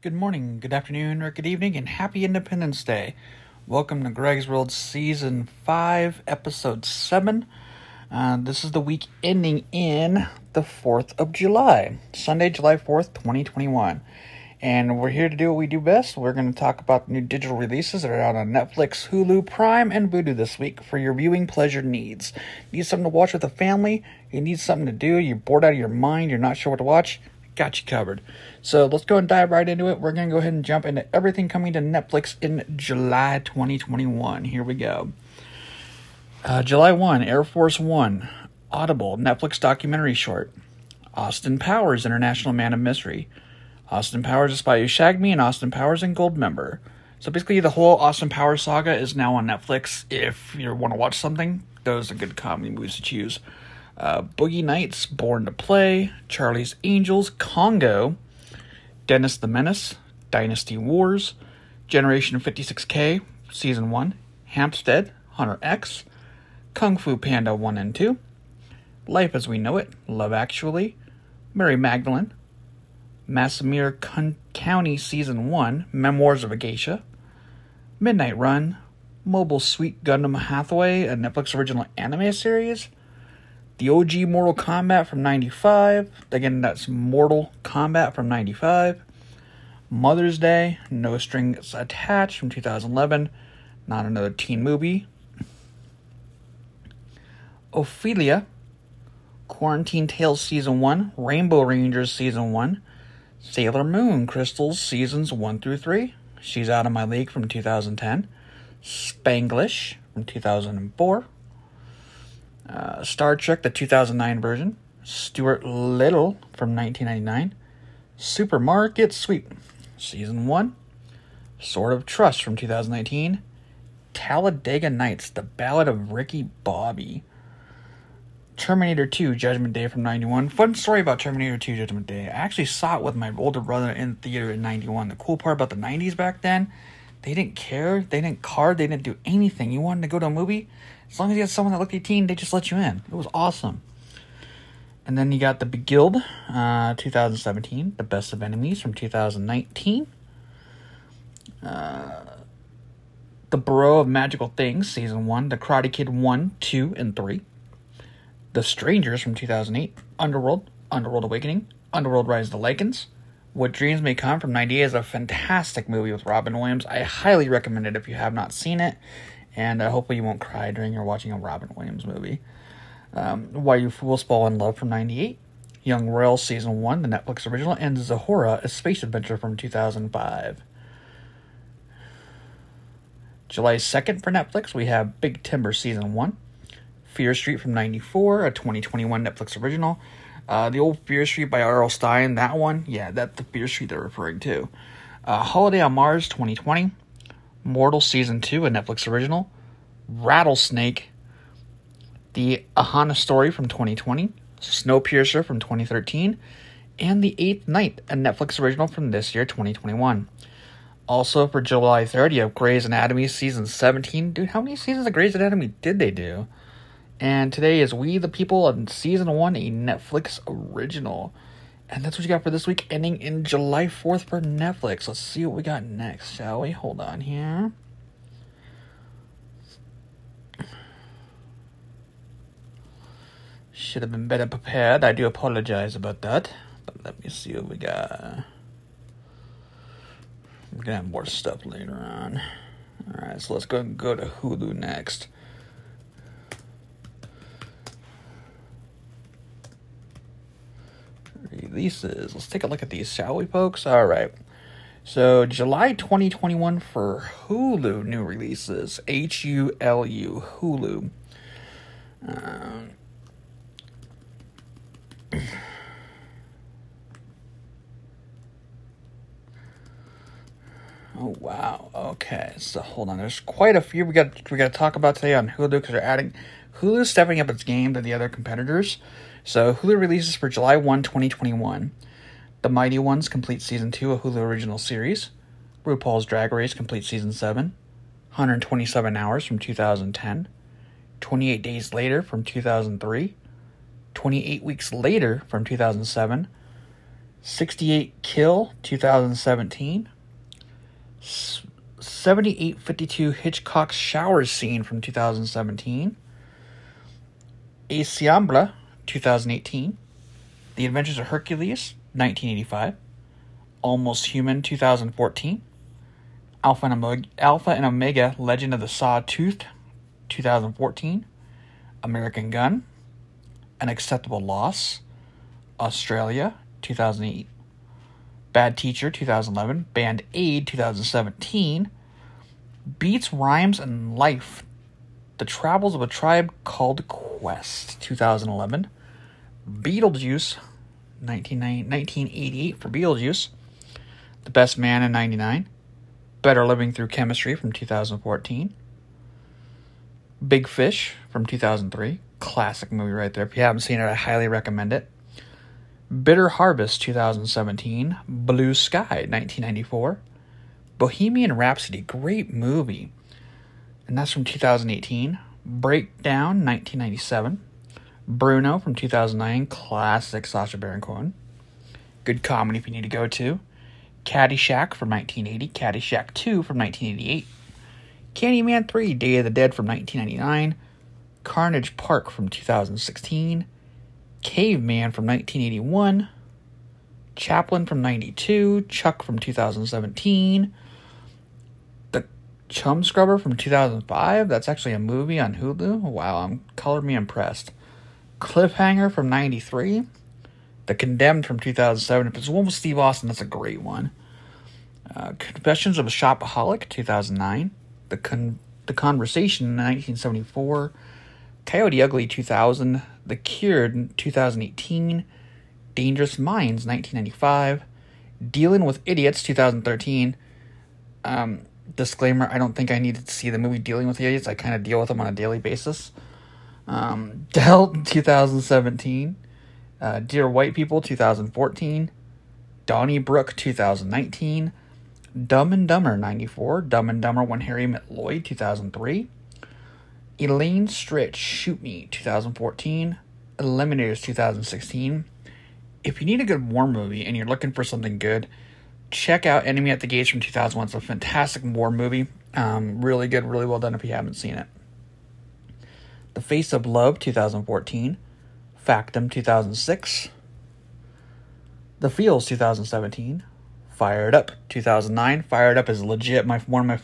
Good morning, good afternoon, or good evening, and happy Independence Day. Welcome to Greg's World Season 5, Episode 7. Uh, this is the week ending in the 4th of July, Sunday, July 4th, 2021. And we're here to do what we do best. We're going to talk about new digital releases that are out on Netflix, Hulu, Prime, and Vudu this week for your viewing pleasure needs. Need something to watch with the family? You need something to do? You're bored out of your mind? You're not sure what to watch? Got you covered. So let's go and dive right into it. We're going to go ahead and jump into everything coming to Netflix in July 2021. Here we go. Uh, July 1, Air Force One, Audible, Netflix documentary short. Austin Powers, International Man of Mystery. Austin Powers, A Spy Who Shagged Me, and Austin Powers and Goldmember. So basically, the whole Austin Powers saga is now on Netflix. If you want to watch something, those are good comedy movies to choose uh, Boogie Nights, Born to Play, Charlie's Angels, Congo, Dennis the Menace, Dynasty Wars, Generation 56K, Season 1, Hampstead, Hunter X, Kung Fu Panda 1 and 2, Life as We Know It, Love Actually, Mary Magdalene, Masameer County Season 1, Memoirs of a Geisha, Midnight Run, Mobile Suit Gundam Hathaway, a Netflix original anime series, the OG Mortal Kombat from 95. Again, that's Mortal Kombat from 95. Mother's Day, No Strings Attached from 2011. Not another teen movie. Ophelia, Quarantine Tales Season 1, Rainbow Rangers Season 1, Sailor Moon Crystals Seasons 1 through 3. She's Out of My League from 2010. Spanglish from 2004 uh, Star Trek, the 2009 version, Stuart Little from 1999, Supermarket Sweep, Season 1, Sword of Trust from 2019, Talladega Nights, The Ballad of Ricky Bobby, Terminator 2 Judgment Day from 91. Fun story about Terminator 2 Judgment Day. I actually saw it with my older brother in theater in 91. The cool part about the 90s back then, they didn't care, they didn't card, they didn't do anything. You wanted to go to a movie, as long as you had someone that looked 18, they just let you in. It was awesome. And then you got The Guild, uh, 2017, The Best of Enemies from 2019. Uh, the Bureau of Magical Things, Season 1, The Karate Kid 1, 2, and 3. The Strangers from 2008, Underworld, Underworld Awakening, Underworld Rise of the Lycans. What Dreams May Come from 98 is a fantastic movie with Robin Williams. I highly recommend it if you have not seen it and uh, hopefully you won't cry during your watching a Robin Williams movie. Um, Why You Fools Fall in Love from 98, Young Royal Season 1, the Netflix original, and Zathura, a space adventure from 2005. July 2nd for Netflix, we have Big Timber Season 1, Fear Street from 94, a 2021 Netflix original. Uh, the old Fear Street by R.L. Stine, that one, yeah, that's the Fear Street they're referring to. Uh, Holiday on Mars 2020, Mortel Season 2, a Netflix original, Rattlesnake, The Ahanna Story from 2020, Snowpiercer from 2013, and The Eighth Night, a Netflix original from this year, 2021. Also for July 3rd, you have Grey's Anatomy Season 17. Dude, how many seasons of Grey's Anatomy did they do? And today is We the People on Season 1, a Netflix original. And that's what you got for this week, ending in July 4th for Netflix. Let's see what we got next, shall we? Hold on here. Should have been better prepared. I do apologize about that. But let me see what we got. We're gonna have more stuff later on. Alright, so let's go go to Hulu next. Releases. Let's take a look at these, shall we, folks? All right. So, July 2021 for Hulu new releases. H U L U, Hulu. Um, oh wow. Okay. So hold on. There's quite a few we got we got to talk about today on Hulu because they're adding Hulu's stepping up its game to the other competitors. So Hulu releases for July 1, 2021. The Mighty Ones complete season 2 of Hulu original series. RuPaul's Drag Race complete season 7. 127 Hours from 2010. 28 Days Later from 2003. 28 Weeks Later from 2007. 68 Kill 2017. 7852 Hitchcock shower scene from 2017. Ensemble 2018. The Adventures of Hercules 1985. Almost Human 2014. Alpha and Omega, Alpha and Omega Legend of the Sawtooth 2014. American Gun. An Acceptable Loss. Australia 2008. Bad Teacher 2011. Band Aid 2017. Beats, Rhymes, and Life The Travels of a Tribe Called Quest 2011. Beetlejuice 1988 for Beetlejuice. The Best Man in 99. Better Living Through Chemistry from 2014. Big Fish from 2003. Classic movie right there. If you haven't seen it, I highly recommend it. Bitter Harvest 2017. Blue Sky 1994. Bohemian Rhapsody, great movie. And that's from 2018. Breakdown 1997. Bruno from 2009, classic Sacha Baron Cohen. Good comedy if you need to go to. Caddyshack from 1980, Caddyshack 2 from 1988, Candyman 3, Day of the Dead from 1999, Carnage Park from 2016, Caveman from 1981, Chaplin from 92, Chuck from 2017, The Chum Scrubber from 2005. That's actually a movie on Hulu. Wow, I'm color me impressed. Cliffhanger from 93. The Condemned from 2007. If it's one with Steve Austin, that's a great one. Uh, Confessions of a Shopaholic, 2009. The Con- The Conversation, 1974. Coyote Ugly, 2000. The Cured, 2018. Dangerous Minds, 1995. Dealing with Idiots, 2013. Um, disclaimer: I don't think I needed to see the movie Dealing with Idiots. I kind of deal with them on a daily basis. Um, Dealt, 2017. Uh, Dear White People, 2014. Donnybrook, 2019. Dumb and Dumber, 94. Dumb and Dumber When Harry Met Lloyd, 2003. Elaine Stritch, Shoot Me, 2014. Eliminators, 2016. If you need a good war movie and you're looking for something good, check out Enemy at the Gates from 2001. It's a fantastic war movie. Um, really good, really well done if you haven't seen it. The Face of Love 2014, Factum 2006, The Feels 2017, Fired Up 2009. Fired Up is legit my one of my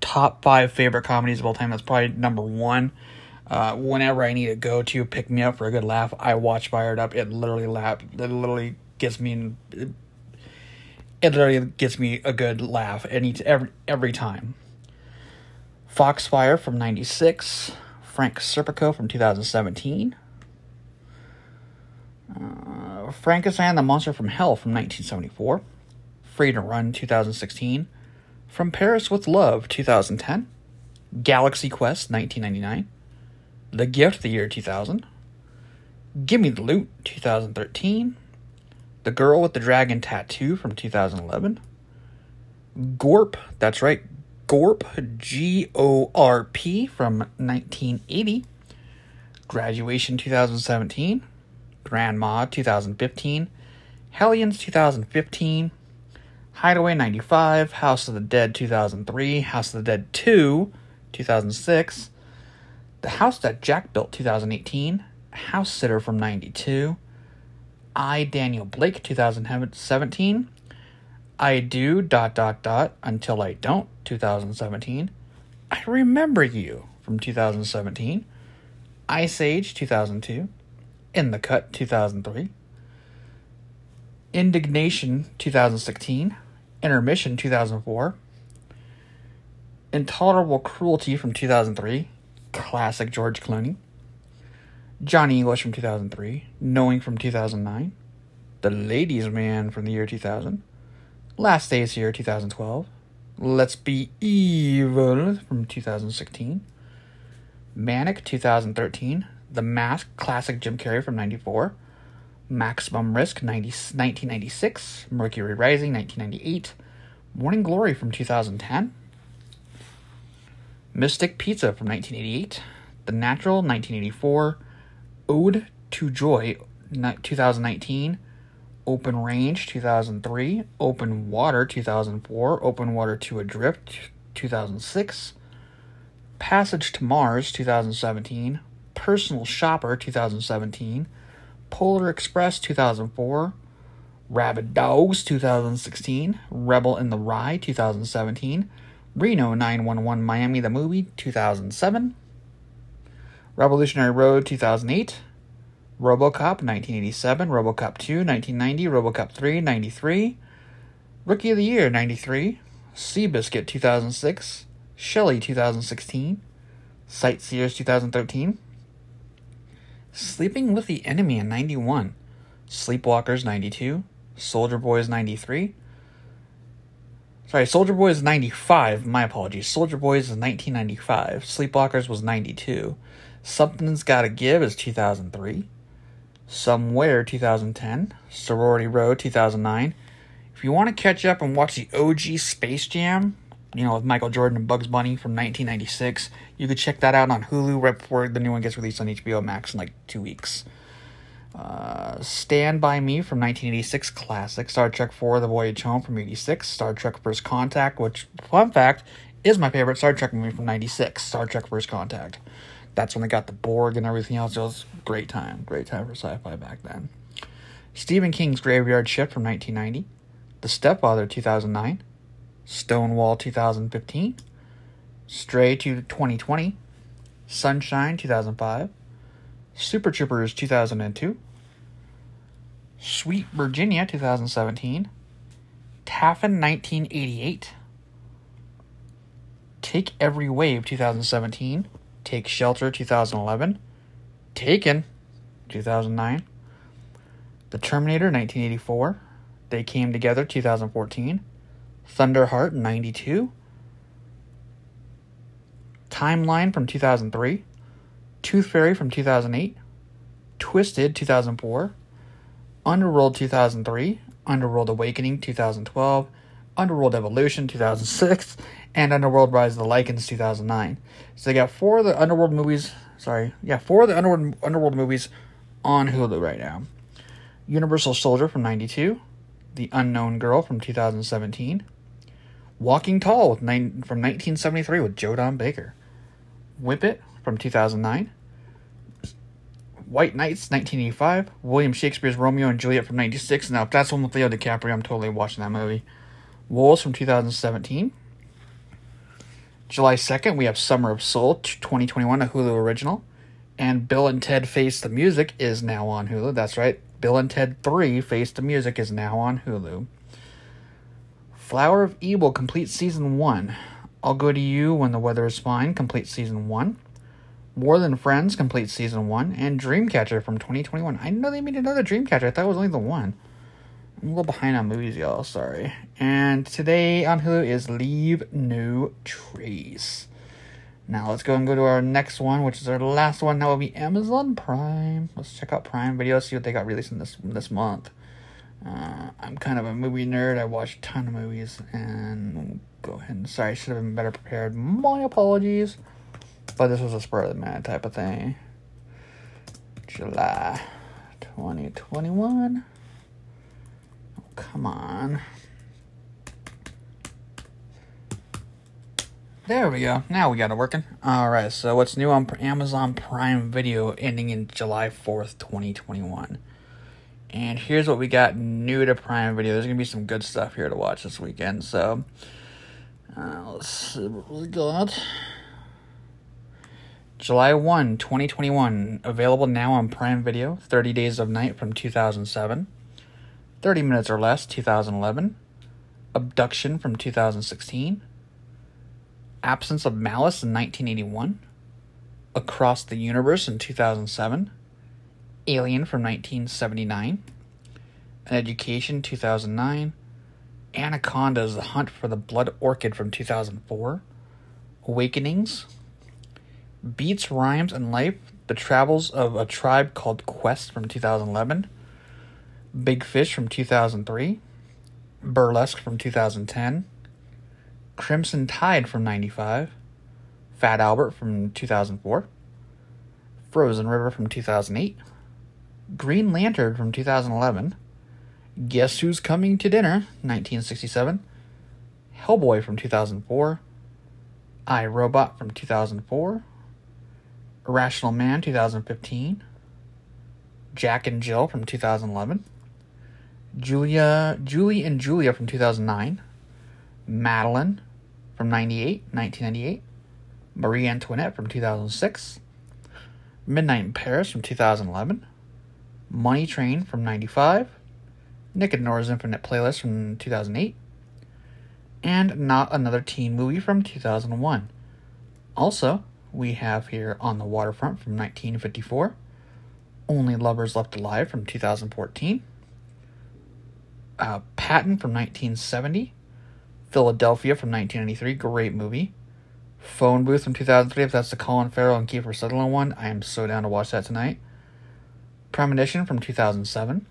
top five favorite comedies of all time. That's probably number one. Uh, whenever I need to go to pick me up for a good laugh, I watch Fired Up. It literally laugh. It literally gets me in. It, it literally gets me a good laugh any every every time. Foxfire from '96. Frank Serpico from 2017. Uh, Frankenstein the Monster from Hell from 1974. Free to Run 2016. From Paris with Love 2010. Galaxy Quest 1999. The Gift the year 2000. Gimme the Loot 2013. The Girl with the Dragon Tattoo from 2011. Gorp, that's right, Gorp, G O R P from 1980. Graduation 2017. Grandma 2015. Hellions 2015. Hideaway 95. House of the Dead 2003. House of the Dead 2 2006. The House That Jack Built 2018. House Sitter from 92. I, Daniel Blake 2017. I do dot dot dot until I don't 2017. I remember you from 2017. Ice Age 2002. In the Cut 2003. Indignation 2016. Intermission 2004. Intolerable Cruelty from 2003. Classic George Clooney. Johnny English from 2003. Knowing from 2009. The Ladies Man from the year 2000. Last Days Here 2012. Let's Be Evil from 2016. Manic 2013. The Mask Classic Jim Carrey from 94. Maximum Risk 90, 1996. Mercury Rising 1998. Morning Glory from 2010. Mystic Pizza from 1988. The Natural 1984. Ode to Joy 2019. Open Range 2003, Open Water 2004, Open Water 2 Adrift 2006, Passage to Mars 2017, Personal Shopper 2017, Polar Express 2004, Rabid Dogs 2016, Rebel in the Rye 2017, Reno 911 Miami the Movie 2007, Revolutionary Road 2008, RoboCop 1987, RoboCop 2 1990, RoboCop 3 93, Rookie of the Year 93, Seabiscuit 2006, Shelley 2016, Sightseers 2013, Sleeping with the Enemy in 91, Sleepwalkers 92, Soldier Boys 93. Sorry, Soldier Boys 95. My apologies. Soldier Boys is 1995. Sleepwalkers was 92. Something's Gotta Give is 2003. Somewhere 2010, Sorority Row 2009. If you want to catch up and watch the OG Space Jam, you know, with Michael Jordan and Bugs Bunny from 1996, you could check that out on Hulu right before the new one gets released on HBO Max in like two weeks. Uh, Stand By Me from 1986, classic. Star Trek 4, The Voyage Home from 86. Star Trek First Contact, which, fun fact, is my favorite Star Trek movie from 96, Star Trek First Contact. That's when they got the Borg and everything else. It was great time. Great time for sci-fi back then. Stephen King's Graveyard Shift from 1990. The Stepfather 2009. Stonewall 2015. Stray to 2020. Sunshine 2005. Super Troopers 2002. Sweet Virginia 2017. Taffin 1988. Take Every Wave 2017. Take Shelter 2011, Taken 2009, The Terminator 1984, They Came Together 2014, Thunderheart 92, Timeline from 2003, Tooth Fairy from 2008, Twisted 2004, Underworld 2003, Underworld Awakening 2012, Underworld Evolution 2006, and Underworld Rise of the Lycans 2009. So they got four of the Underworld movies. Sorry, yeah, four of the Underworld Underworld movies on Hulu right now. Universal Soldier from '92, The Unknown Girl from 2017, Walking Tall with nine, from 1973 with Joe Don Baker, Whip It from 2009. White Nights, 1985. William Shakespeare's Romeo and Juliet from 96. Now, if that's one with Leo DiCaprio, I'm totally watching that movie. Wolves from 2017. July 2nd, we have Summer of Soul 2021, a Hulu original. And Bill and Ted Face the Music is now on Hulu. That's right. Bill and Ted 3 Face the Music is now on Hulu. Flower of Evil complete season 1. I'll Go to You When the Weather is Fine complete season 1. More Than Friends complete season 1. And Dreamcatcher from 2021. I know they made another Dreamcatcher. I thought it was only the one. I'm a little behind on movies, y'all. Sorry. And today on Hulu is Leave No Trace. Now let's go and go to our next one, which is our last one. That will be Amazon Prime. Let's check out Prime Video, see what they got released in this this month. Uh, I'm kind of a movie nerd. I watch a ton of movies, and go ahead and sorry, I should have been better prepared. My apologies, but this was a spur of the man type of thing. July 2021. Come on. There we go. Now we got it working. Alright, so what's new on Amazon Prime Video ending in July 4th, 2021? And here's what we got new to Prime Video. There's going to be some good stuff here to watch this weekend. So, uh, let's see what we got. July 1, 2021. Available now on Prime Video. 30 Days of Night from 2007. 30 Minutes or Less, 2011. Abduction from 2016. Absence of Malice in 1981. Across the Universe in 2007. Alien from 1979. An Education 2009. Anacondas The Hunt for the Blood Orchid from 2004. Awakenings. Beats, Rhymes, and Life The Travels of a Tribe Called Quest from 2011. Big Fish from 2003, Burlesque from 2010, Crimson Tide from 95, Fat Albert from 2004, Frozen River from 2008, Green Lantern from 2011, Guess Who's Coming to Dinner, 1967. Hellboy from 2004. I Robot from 2004. Irrational Man 2015. Jack and Jill from 2011. Julia Julie and Julia from 2009. Madeline from 98, 1998. Marie Antoinette from 2006. Midnight in Paris from 2011. Money Train from 95. Nick and Nora's Infinite Playlist from 2008. And Not Another Teen Movie from 2001. Also, we have here On the Waterfront from 1954. Only Lovers Left Alive from 2014. Uh, Patton from 1970. Philadelphia from 1993. Great movie. Phone Booth from 2003. If that's the Colin Farrell and Kiefer Sutherland one, I am so down to watch that tonight. Premonition from 2007.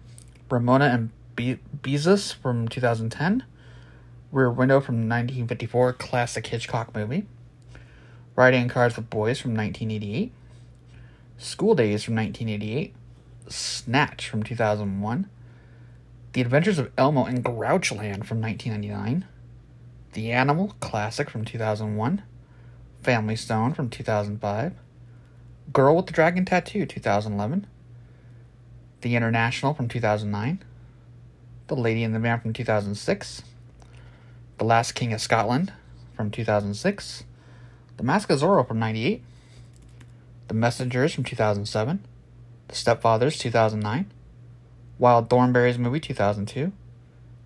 Ramona and Be- Beezus from 2010. Rear Window from 1954. Classic Hitchcock movie. Riding Cars with Boys from 1988. School Days from 1988. Snatch from 2001. The Adventures of Elmo in Grouchland from 1999. The Animal Classic from 2001. Family Stone from 2005. Girl with the Dragon Tattoo 2011. The International from 2009. The Lady and the Man from 2006. The Last King of Scotland from 2006. The Mask of Zorro from 98. The Messengers from 2007. The Stepfathers 2009. Wild Thornberrys movie 2002.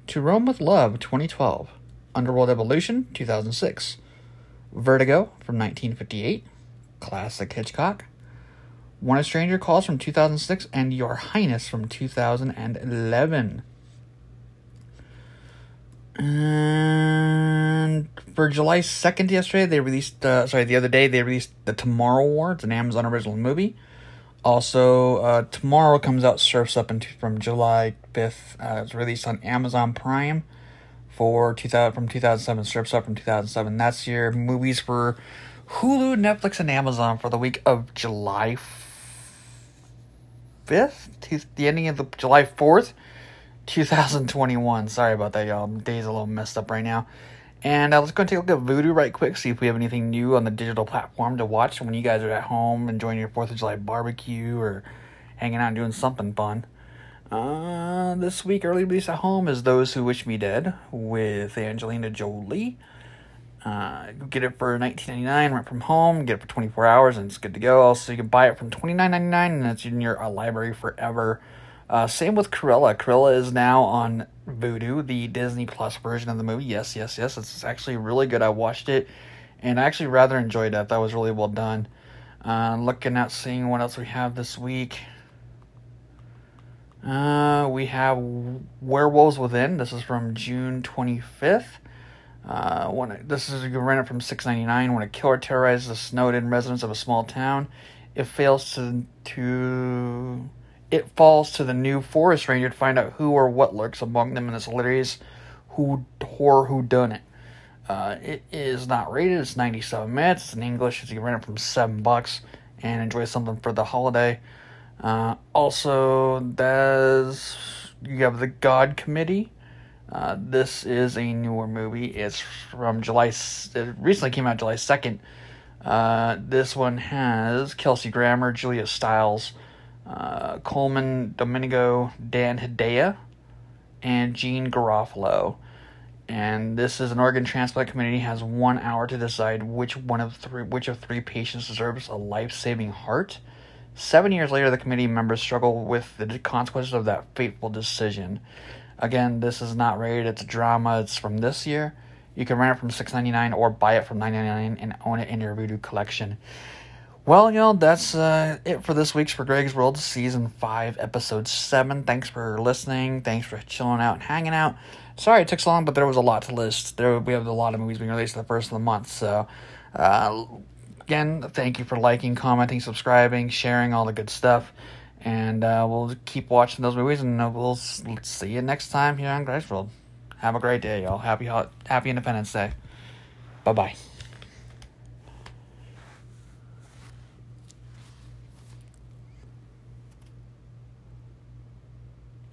To Rome with Love 2012. Underworld Evolution 2006. Vertigo from 1958. Classic Hitchcock. When a Stranger Calls from 2006 and Your Highness from 2011. And for July 2nd yesterday, they released, uh, sorry, the other day, they released The Tomorrow War. It's an Amazon original movie. Also, uh, tomorrow comes out Surfs Up into, from July 5th. Uh, it's released on Amazon Prime for 2000 from 2007. Surfs Up from 2007. That's your movies for Hulu, Netflix, and Amazon for the week of July 5th to the ending of the July 4th, 2021. Sorry about that, y'all. Day's a little messed up right now. And uh, let's go and take a look at Vudu right quick, see if we have anything new on the digital platform to watch when you guys are at home enjoying your 4th of July barbecue or hanging out and doing something fun. Uh, this week, early release at home is Those Who Wish Me Dead with Angelina Jolie. Uh, get it for nineteen ninety nine. Rent from home. Get it for twenty four hours, and it's good to go. Also, you can buy it from twenty nine ninety nine, and it's in your uh, library forever. Uh, same with Cruella. Cruella is now on Vudu, the Disney Plus version of the movie. Yes, yes, yes. It's actually really good. I watched it, and I actually rather enjoyed it. That was really well done. Uh, looking at seeing what else we have this week. Uh, we have Werewolves Within. This is from June twenty fifth. Uh, when this is you can rent it from six ninety nine. When a killer terrorizes the snowed-in residents of a small town, it fails to to it falls to the new forest ranger to find out who or what lurks among them in this hilarious who horror who done it. Uh, it is not rated. It's ninety seven minutes. It's in English. You can rent it from seven bucks and enjoy something for the holiday. Uh, also, there's you have the God Committee. Uh, this is a newer movie. It's from July. It recently came out July second. Uh, this one has Kelsey Grammer, Julia Stiles, uh, Colman Domingo, Dan Hedaya, and Janeane Garofalo. And this is an organ transplant committee has one hour to decide which one of three which of three patients deserves a life saving heart. Seven years later, the committee members struggle with the consequences of that fateful decision. Again, this is not rated. It's a drama. It's from this year. You can rent it from six ninety nine or buy it from nine ninety nine and own it in your Vudu collection. Well, y'all, that's uh, it for this week's For Greg's World Season 5, Episode 7. Thanks for listening. Thanks for chilling out and hanging out. Sorry it took so long, but there was a lot to list. There We have a lot of movies being released the first of the month. So, uh, again, thank you for liking, commenting, subscribing, sharing, all the good stuff. And uh, we'll keep watching those movies, and we'll see you next time here on Greg's World. Have a great day, y'all. Happy, happy Independence Day. Bye bye.